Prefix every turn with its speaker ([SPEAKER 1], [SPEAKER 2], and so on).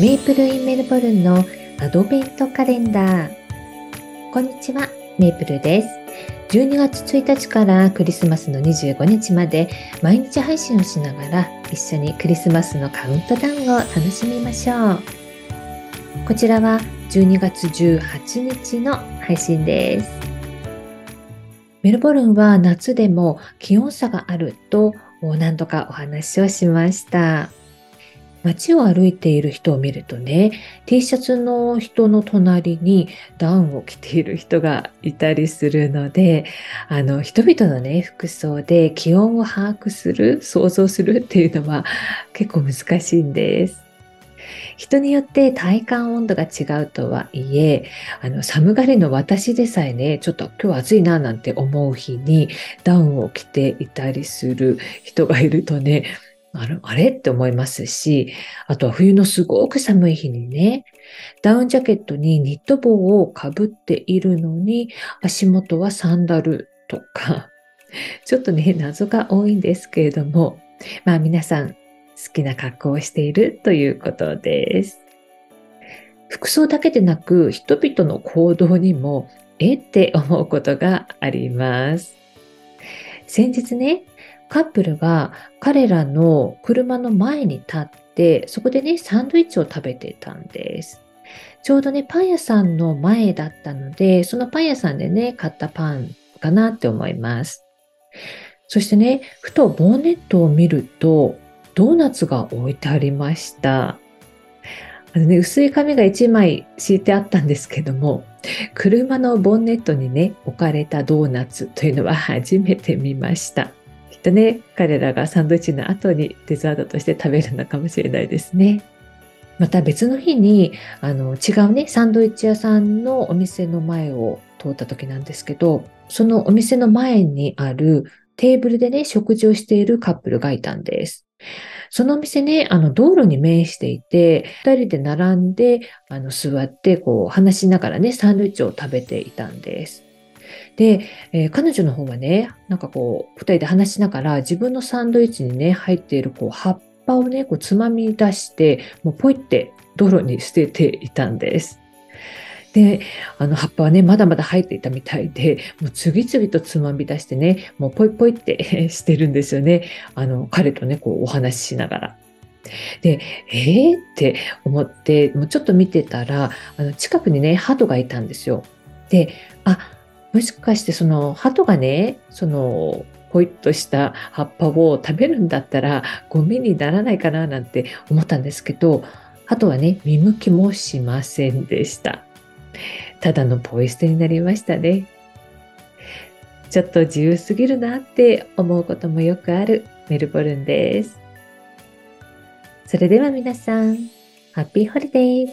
[SPEAKER 1] メイプルインメルボルンのアドベントカレンダー。こんにちは、メイプルです。12月1日からクリスマスの25日まで毎日配信をしながら一緒にクリスマスのカウントダウンを楽しみましょう。こちらは12月18日の配信です。メルボルンは夏でも気温差があると何度かお話をしました。街を歩いている人を見るとね、T シャツの人の隣にダウンを着ている人がいたりするので、あの、人々のね、服装で気温を把握する、想像するっていうのは結構難しいんです。人によって体感温度が違うとはいえ、あの、寒がりの私でさえね、ちょっと今日暑いななんて思う日にダウンを着ていたりする人がいるとね、あれあれ？って思いますし、あとは冬のすごく寒い日にね、ダウンジャケットにニット帽をかぶっているのに、足元はサンダルとか、ちょっとね、謎が多いんですけれども、まあ皆さん好きな格好をしているということです。服装だけでなく、人々の行動にも、えって思うことがあります。先日ね、カップルが彼らの車の前に立って、そこでね、サンドイッチを食べてたんです。ちょうどね、パン屋さんの前だったので、そのパン屋さんでね、買ったパンかなって思います。そしてね、ふとボンネットを見ると、ドーナツが置いてありました。あのね、薄い紙が1枚敷いてあったんですけども、車のボンネットにね、置かれたドーナツというのは初めて見ました。きっとね、彼らがサンドイッチの後にデザートとして食べるのかもしれないですね。また別の日に、あの、違うね、サンドイッチ屋さんのお店の前を通った時なんですけど、そのお店の前にあるテーブルでね、食事をしているカップルがいたんです。そのお店ね、あの、道路に面していて、二人で並んで、あの、座って、こう、話しながらね、サンドイッチを食べていたんです。で、えー、彼女の方はね、なんかこう、二人で話しながら、自分のサンドイッチにね、入っているこう葉っぱをね、こうつまみ出して、もうポイって道路に捨てていたんです。で、あの葉っぱはね、まだまだ入っていたみたいで、もう次々とつまみ出してね、もうポイポイって してるんですよね。あの、彼とね、こうお話ししながら。で、えー？って思って、もうちょっと見てたら、あの近くにね、鳩がいたんですよ。で、あ、もしかしてその鳩がね、そのポイッとした葉っぱを食べるんだったらゴミにならないかななんて思ったんですけど、鳩はね、見向きもしませんでした。ただのポイ捨てになりましたね。ちょっと自由すぎるなって思うこともよくあるメルボルンです。それでは皆さん、ハッピーホリデーズ